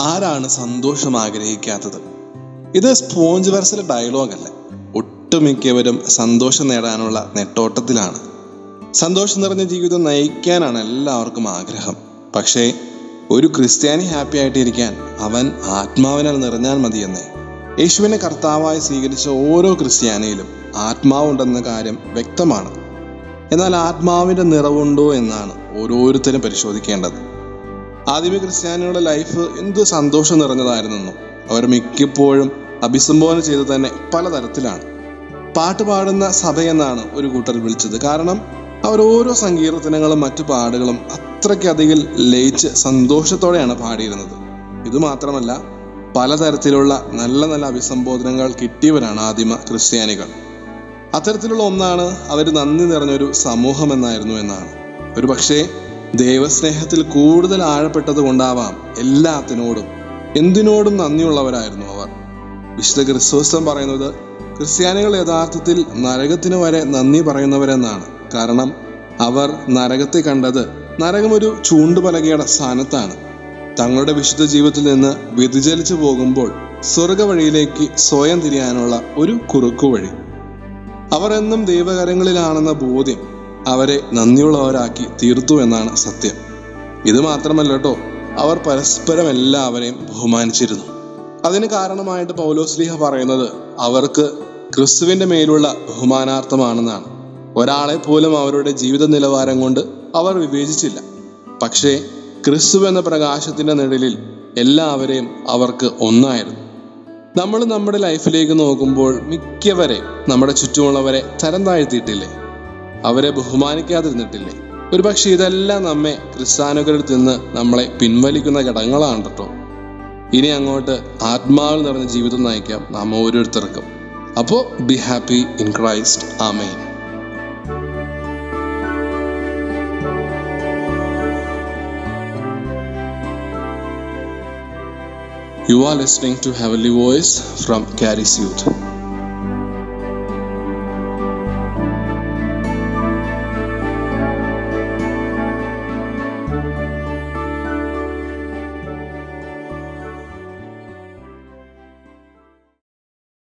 ആരാണ് സന്തോഷം ആഗ്രഹിക്കാത്തത്? ഇത് സ്പോഞ്ച് വരസിലെ ഡയലോഗല്ല ഒട്ടുമിക്കവരും സന്തോഷം നേടാനുള്ള നെട്ടോട്ടത്തിലാണ്. സന്തോഷം നിറഞ്ഞ ജീവിതം നയിക്കാനാണ് എല്ലാവർക്കും ആഗ്രഹം. പക്ഷേ ഒരു ക്രിസ്ത്യാനി ഹാപ്പി ആയിട്ടിരിക്കാൻ അവൻ ആത്മാവിനാൽ നിറഞ്ഞാൽ മതിയെന്നേ. യേശുവിനെ കർത്താവായി സ്വീകരിച്ച ഓരോ ക്രിസ്ത്യാനിയിലും ആത്മാവുണ്ടെന്ന കാര്യം വ്യക്തമാണ്. എന്നാൽ ആത്മാവിന്റെ നിറവുണ്ടോ എന്നാണ് ഓരോരുത്തരും പരിശോധിക്കേണ്ടത്. ആദ്യമേ ക്രിസ്ത്യാനികളുടെ ലൈഫ് എന്ത് സന്തോഷം നിറഞ്ഞതായിരുന്നെന്നും. അവർ മിക്കപ്പോഴും അഭിസംബോധന ചെയ്ത് തന്നെ പലതരത്തിലാണ്. പാട്ട് പാടുന്ന സഭയെന്നാണ് ഒരു കൂട്ടർ വിളിച്ചത്. കാരണം അവർ ഓരോ സങ്കീർത്തനങ്ങളും മറ്റു പാടുകളും അത്രയ്ക്കധികം ലയിച്ച് സന്തോഷത്തോടെയാണ് പാടിയിരുന്നത്. ഇത് മാത്രമല്ല പലതരത്തിലുള്ള നല്ല നല്ല അഭിസംബോധനകൾ കിട്ടിയവരാണ് ആദിമ ക്രിസ്ത്യാനികൾ. അത്തരത്തിലുള്ള ഒന്നാണ് അവർ നന്ദി നിറഞ്ഞൊരു സമൂഹം എന്നായിരുന്നു എന്നാണ്. ഒരു പക്ഷേ ദൈവസ്നേഹത്തിൽ കൂടുതൽ ആഴപ്പെട്ടത് കൊണ്ടാവാം എല്ലാത്തിനോടും. എന്തിനോടും നന്ദിയുള്ളവരായിരുന്നു അവർ. വിശുദ്ധ ക്രിസ്തുവസ്തം പറയുന്നത് ക്രിസ്ത്യാനികൾ യഥാർത്ഥത്തിൽ നരകത്തിന് വരെ നന്ദി പറയുന്നവരെന്നാണ്. കാരണം അവർ നരകത്തെ കണ്ടത് നരകം ഒരു ചൂണ്ടുപലകയുടെ സ്ഥാനത്താണ്. തങ്ങളുടെ വിശുദ്ധ ജീവിതത്തിൽ നിന്ന് വ്യതിചലിച്ചു പോകുമ്പോൾ സ്വർഗ വഴിയിലേക്ക് സ്വയം തിരിയാനുള്ള ഒരു കുറുക്കുവഴി അവർ എന്നും ദൈവകരങ്ങളിലാണെന്ന ബോധ്യം അവരെ നന്ദിയുള്ളവരാക്കി തീർത്തു എന്നാണ് സത്യം. ഇത് മാത്രമല്ല കേട്ടോ അവർ പരസ്പരം എല്ലാവരെയും ബഹുമാനിച്ചിരുന്നു. അതിന് കാരണമായിട്ട് പൗലോസ്ലിഹ പറയുന്നത് അവർക്ക് ക്രിസ്തുവിന്റെ മേലുള്ള ബഹുമാനാർത്ഥമാണെന്നാണ്. ഒരാളെ പോലും അവരുടെ ജീവിത നിലവാരം കൊണ്ട് അവർ വിവേചിച്ചില്ല. പക്ഷേ ക്രിസ്തു എന്ന പ്രകാശത്തിന്റെ നിഴലിൽ എല്ലാവരെയും അവർക്ക് ഒന്നായിരുന്നു. നമ്മൾ നമ്മുടെ ലൈഫിലേക്ക് നോക്കുമ്പോൾ മിക്കവരെ നമ്മുടെ ചുറ്റുമുള്ളവരെ തരം താഴ്ത്തിയിട്ടില്ലേ? അവരെ ബഹുമാനിക്കാതിരുന്നിട്ടില്ലേ? ഒരു പക്ഷെ ഇതെല്ലാം നമ്മെ ക്രിസ്ത്യാനികളിൽ നിന്ന് നമ്മളെ പിൻവലിക്കുന്ന ഘടകങ്ങളാണ് കേട്ടോ ഇനി അങ്ങോട്ട് ആത്മാവിൽ നിറഞ്ഞ ജീവിതം നയിക്കാം നാം ഓരോരുത്തർക്കും. അപ്പോ be happy in Christ amen You are listening to Heavenly Voice from Caris Youth.